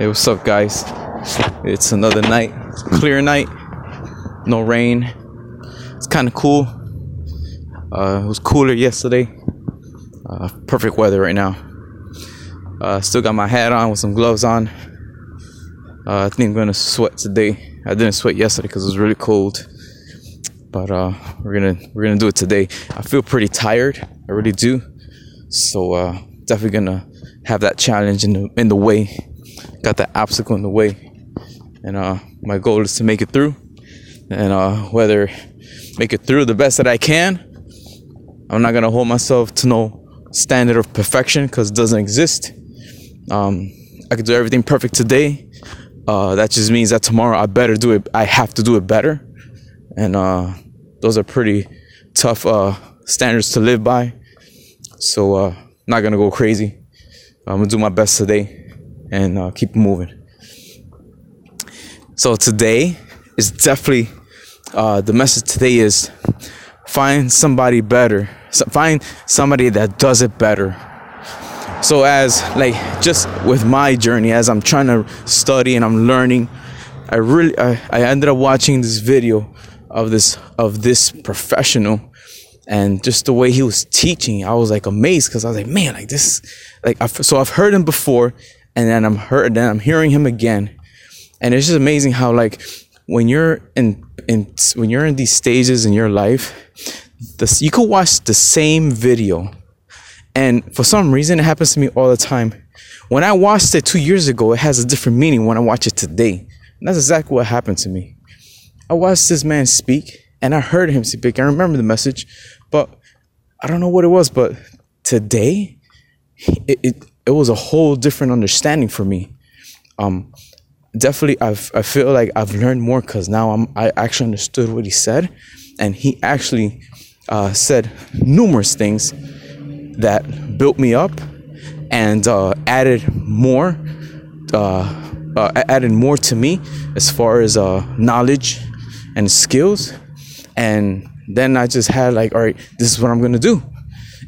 Hey, what's up, guys? It's another night, clear night, no rain. It's kind of cool. Uh, it was cooler yesterday. Uh, perfect weather right now. Uh, still got my hat on with some gloves on. Uh, I think I'm gonna sweat today. I didn't sweat yesterday because it was really cold, but uh, we're gonna we're gonna do it today. I feel pretty tired. I really do. So uh, definitely gonna have that challenge in the in the way. Got that obstacle in the way, and uh, my goal is to make it through. And uh, whether make it through the best that I can, I'm not gonna hold myself to no standard of perfection because it doesn't exist. Um, I could do everything perfect today. Uh, that just means that tomorrow I better do it. I have to do it better, and uh, those are pretty tough uh, standards to live by. So uh, not gonna go crazy. I'm gonna do my best today and uh, keep moving. So today is definitely uh, the message today is find somebody better. So find somebody that does it better. So as like just with my journey, as I'm trying to study and I'm learning, I really I, I ended up watching this video of this of this professional and just the way he was teaching i was like amazed because i was like man like this like I've, so i've heard him before and then i'm heard then i'm hearing him again and it's just amazing how like when you're in in when you're in these stages in your life this you could watch the same video and for some reason it happens to me all the time when i watched it two years ago it has a different meaning when i watch it today and that's exactly what happened to me i watched this man speak and I heard him speak. I remember the message, but I don't know what it was. But today, it, it, it was a whole different understanding for me. Um, definitely, I've, I feel like I've learned more because now I'm, I actually understood what he said. And he actually uh, said numerous things that built me up and uh, added more, uh, uh added more to me as far as uh, knowledge and skills. And then I just had like, all right, this is what I'm gonna do.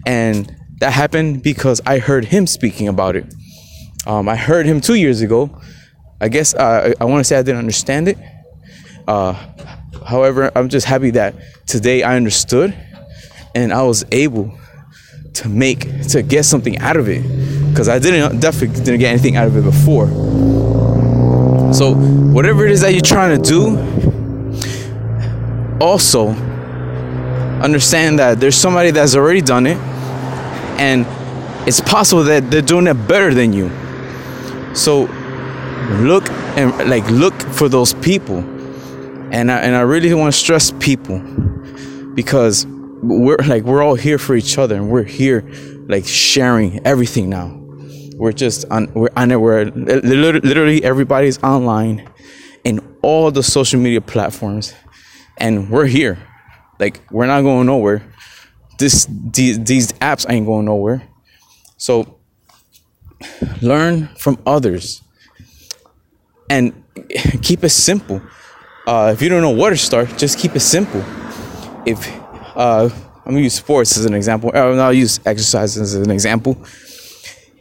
And that happened because I heard him speaking about it. Um, I heard him two years ago. I guess uh, I, want to say I didn't understand it. Uh, however, I'm just happy that today I understood and I was able to make to get something out of it because I didn't definitely didn't get anything out of it before. So whatever it is that you're trying to do, also understand that there's somebody that's already done it and it's possible that they're doing it better than you. So look and like look for those people. And I, and I really want to stress people. Because we're like we're all here for each other and we're here like sharing everything now. We're just on we're on it we're literally everybody's online in all the social media platforms. And we're here. Like we're not going nowhere. This these, these apps ain't going nowhere. So learn from others and keep it simple. Uh, if you don't know where to start, just keep it simple. If uh, I'm gonna use sports as an example, uh, I'll use exercise as an example.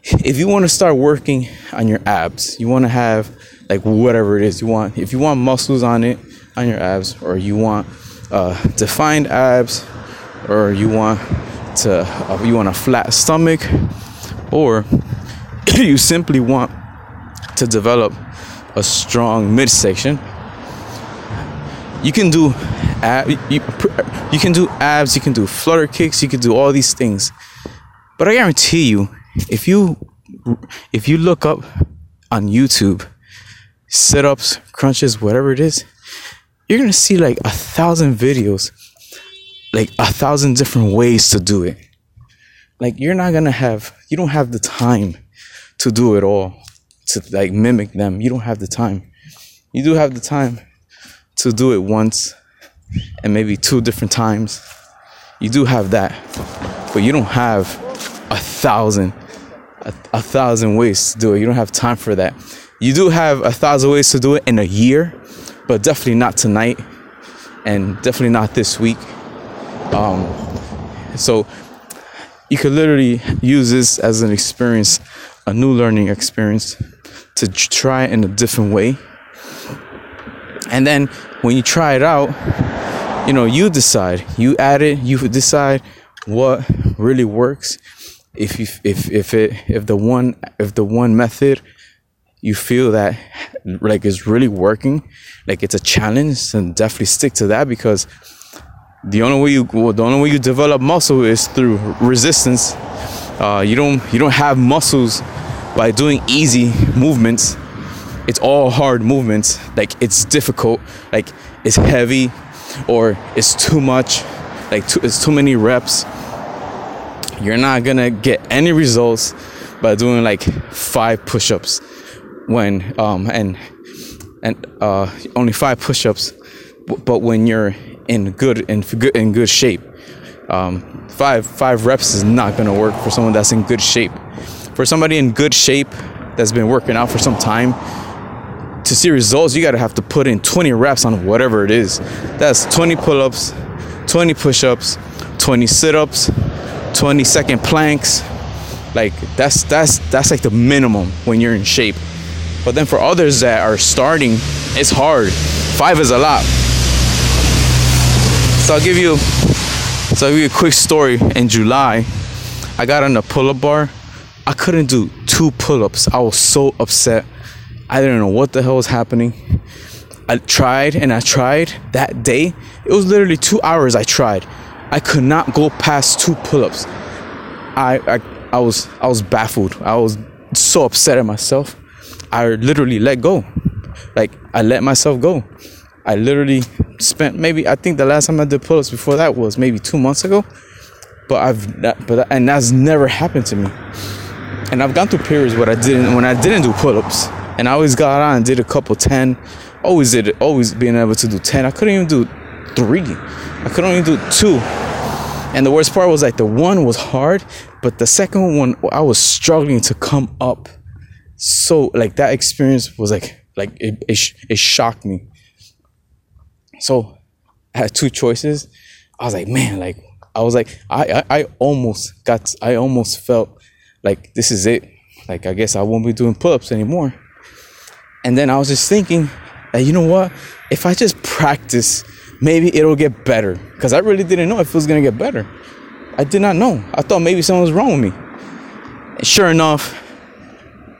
If you want to start working on your abs, you want to have like whatever it is you want. If you want muscles on it, on your abs, or you want uh, defined abs, or you want to uh, you want a flat stomach, or you simply want to develop a strong midsection. You can do ab, you, you can do abs, you can do flutter kicks, you can do all these things. But I guarantee you, if you if you look up on YouTube sit-ups, crunches, whatever it is, you're gonna see like a thousand videos, like a thousand different ways to do it. Like you're not gonna have, you don't have the time to do it all, to like mimic them. You don't have the time. You do have the time to do it once and maybe two different times. You do have that, but you don't have a thousand, a, a thousand ways to do it. You don't have time for that. You do have a thousand ways to do it in a year, but definitely not tonight and definitely not this week. Um, so you could literally use this as an experience a new learning experience to try it in a different way. And then when you try it out, you know, you decide. You add it, you decide what really works. If you if if it if the one if the one method you feel that like is really working, like it's a challenge, then definitely stick to that because the only way you well, the only way you develop muscle is through resistance. Uh, you don't you don't have muscles by doing easy movements. It's all hard movements. Like it's difficult. Like it's heavy, or it's too much. Like too, it's too many reps. You're not gonna get any results by doing like five push-ups when um and and uh only five push-ups but when you're in good in good in good shape. Um, five five reps is not gonna work for someone that's in good shape. For somebody in good shape that's been working out for some time, to see results, you gotta have to put in 20 reps on whatever it is. That's 20 pull-ups, 20 push-ups, 20 sit-ups, 20 second planks. Like that's that's that's like the minimum when you're in shape. But then for others that are starting, it's hard. Five is a lot. So I'll give you so I'll give you a quick story. In July, I got on a pull-up bar. I couldn't do two pull-ups. I was so upset. I didn't know what the hell was happening. I tried and I tried that day. It was literally two hours I tried. I could not go past two pull-ups. I, I I was I was baffled. I was so upset at myself. I literally let go. Like I let myself go. I literally spent maybe I think the last time I did pull-ups before that was maybe two months ago. But I've but and that's never happened to me. And I've gone through periods where I didn't when I didn't do pull-ups, and I always got on and did a couple ten. Always did it. Always being able to do ten. I couldn't even do three. I could only do two. And the worst part was like the one was hard, but the second one I was struggling to come up. So like that experience was like like it it, it shocked me so I had two choices. I was like, man, like I was like, I, I, I almost got, I almost felt like this is it. Like I guess I won't be doing pull-ups anymore. And then I was just thinking you know what? If I just practice, maybe it'll get better. Cause I really didn't know if it was gonna get better. I did not know. I thought maybe something was wrong with me. And sure enough,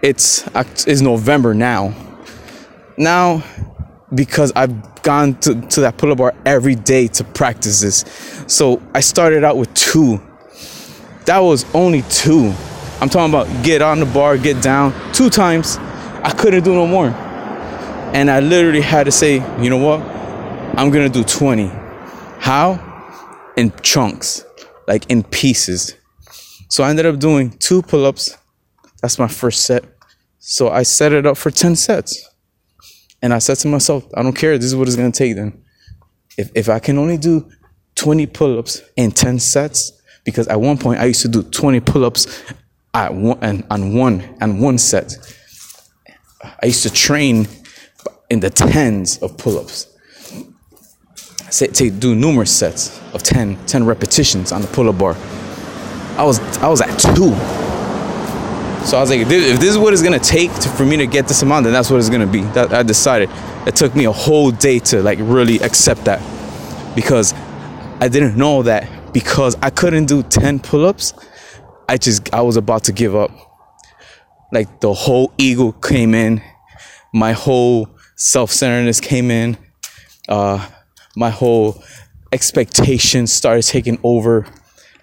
it's it's November now. Now because I've gone to, to that pull-up bar every day to practice this. So I started out with two. That was only two. I'm talking about get on the bar, get down two times. I couldn't do no more. And I literally had to say, you know what? I'm gonna do 20. How? In chunks, like in pieces. So I ended up doing two pull ups. That's my first set. So I set it up for 10 sets. And I said to myself, I don't care. This is what it's going to take then. If, if I can only do 20 pull ups in 10 sets, because at one point I used to do 20 pull ups at one, and, on one and one set. I used to train in the tens of pull ups. To do numerous sets of 10, 10 repetitions on the pull up bar. I was, I was at two. So I was like, if this, if this is what it's gonna take to, for me to get this amount, then that's what it's gonna be. That I decided. It took me a whole day to like really accept that because I didn't know that because I couldn't do 10 pull-ups, I just I was about to give up. Like the whole ego came in, my whole self-centeredness came in, uh, my whole expectations started taking over.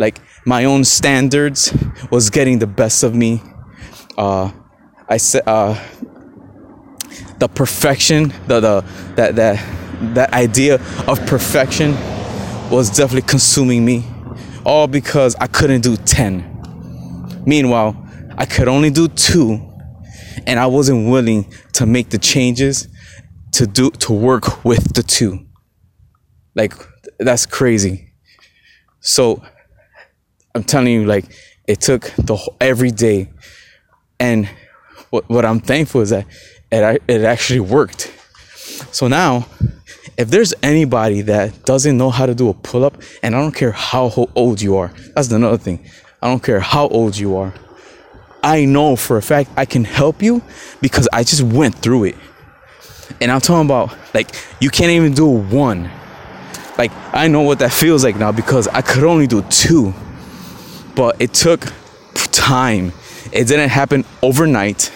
Like my own standards was getting the best of me uh, I said uh, the perfection, the the that that that idea of perfection was definitely consuming me, all because I couldn't do ten. Meanwhile, I could only do two, and I wasn't willing to make the changes to do to work with the two. Like that's crazy. So I'm telling you, like it took the every day and what, what I'm thankful is that it, it actually worked. So now, if there's anybody that doesn't know how to do a pull up, and I don't care how old you are, that's another thing. I don't care how old you are. I know for a fact I can help you because I just went through it. And I'm talking about like you can't even do one. Like I know what that feels like now because I could only do two. But it took time. It didn't happen overnight.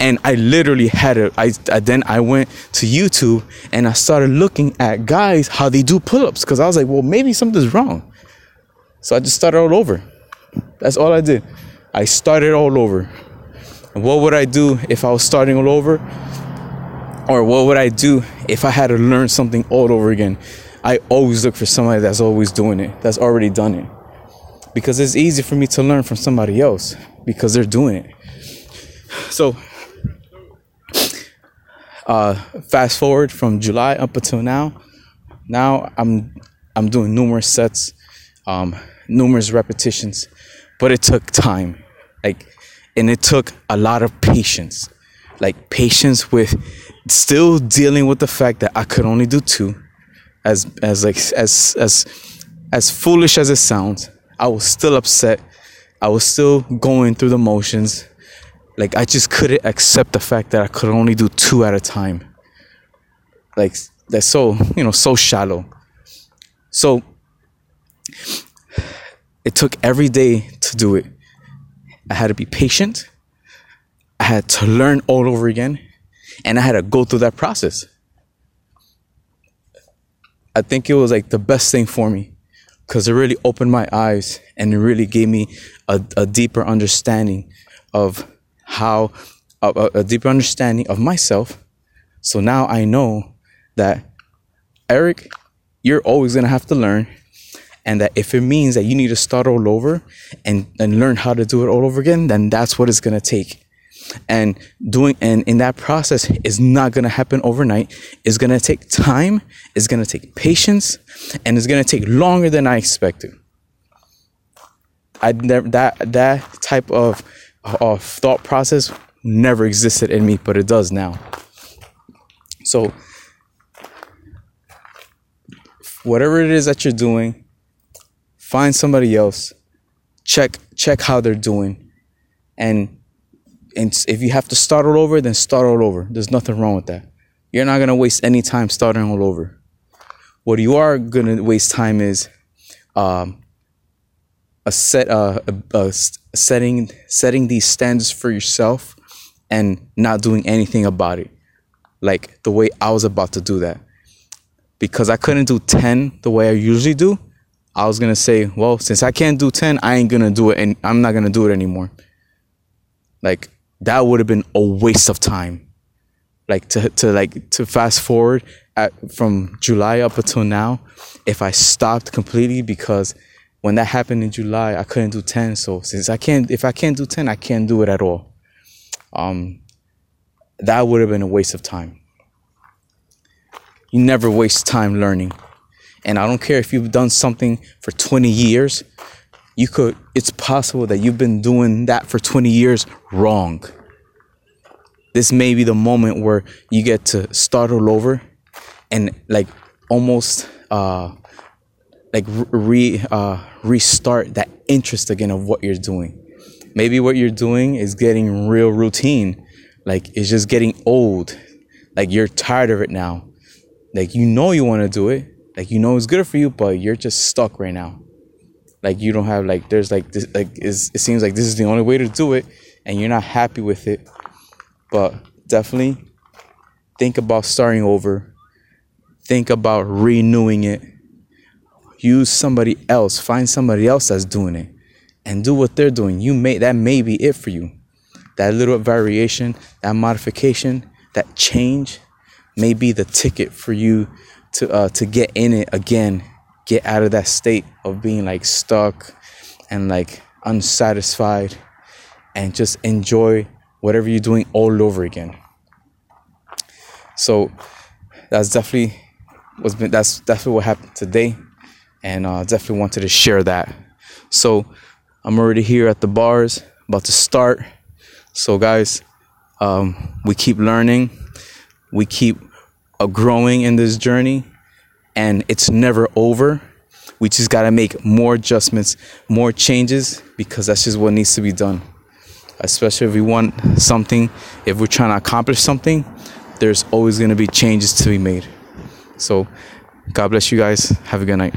And I literally had it. I, I then I went to YouTube and I started looking at guys how they do pull-ups because I was like, well, maybe something's wrong. So I just started all over. That's all I did. I started all over. What would I do if I was starting all over? Or what would I do if I had to learn something all over again? I always look for somebody that's always doing it, that's already done it. Because it's easy for me to learn from somebody else because they're doing it. So, uh, fast forward from July up until now, now I'm I'm doing numerous sets, um, numerous repetitions, but it took time, like, and it took a lot of patience, like patience with still dealing with the fact that I could only do two, as as like as as as foolish as it sounds, I was still upset. I was still going through the motions. Like I just couldn't accept the fact that I could only do two at a time. Like that's so, you know, so shallow. So it took every day to do it. I had to be patient. I had to learn all over again. And I had to go through that process. I think it was like the best thing for me because it really opened my eyes and it really gave me a, a deeper understanding of how, a, a deeper understanding of myself. So now I know that, Erick, you're always to have to learn and that if it means that you need to start all over and, and learn how to do it all over again, then that's what it's gonna take. And doing and in that process is not gonna happen overnight. It's gonna take time, it's gonna take patience, and it's gonna take longer than I expected. I never that that type of of thought process never existed in me, but it does now. So whatever it is that you're doing, find somebody else check check how they're doing and and if you have to start all over then start all over. There's nothing wrong with that. You're not to waste any time starting all over. What you are to waste time is um, a set uh, a, a setting setting these standards for yourself and not doing anything about it. Like the way I was about to do that. Because I couldn't do 10 the way I usually do I was gonna say, well, since I can't do 10, I ain't gonna do it and I'm not gonna do it anymore. Like that would have been a waste of time. Like to to like to fast forward at from July up until now, if I stopped completely because when that happened in July, I couldn't do 10. So since I can't if I can't do 10, I can't do it at all. Um that would have been a waste of time. You never waste time learning. And I don't care if you've done something for 20 years, you could, it's possible that you've been doing that for 20 years wrong. This may be the moment where you get to start all over and like almost, uh, like re, uh, restart that interest again of what you're doing. Maybe what you're doing is getting real routine. Like it's just getting old. Like you're tired of it now. Like you know you want to do it, like you know it's good for you, but you're just stuck right now. Like you don't have like there's like this like it seems like this is the only way to do it, and you're not happy with it. But definitely think about starting over. Think about renewing it. Use somebody else. Find somebody else that's doing it, and do what they're doing. You may that may be it for you. That little variation, that modification, that change may be the ticket for you to uh, to get in it again, get out of that state of being like stuck and like unsatisfied, and just enjoy whatever you're doing all over again. So that's definitely what's been that's definitely what happened today, and uh, definitely wanted to share that. So I'm already here at the bars, about to start. So guys, um, we keep learning, we keep a growing in this journey and it's never over. We just got to make more adjustments, more changes because that's just what needs to be done. especially if we want something, if we're trying to accomplish something, there's always going to be changes to be made. So, God bless you guys. Have a good night.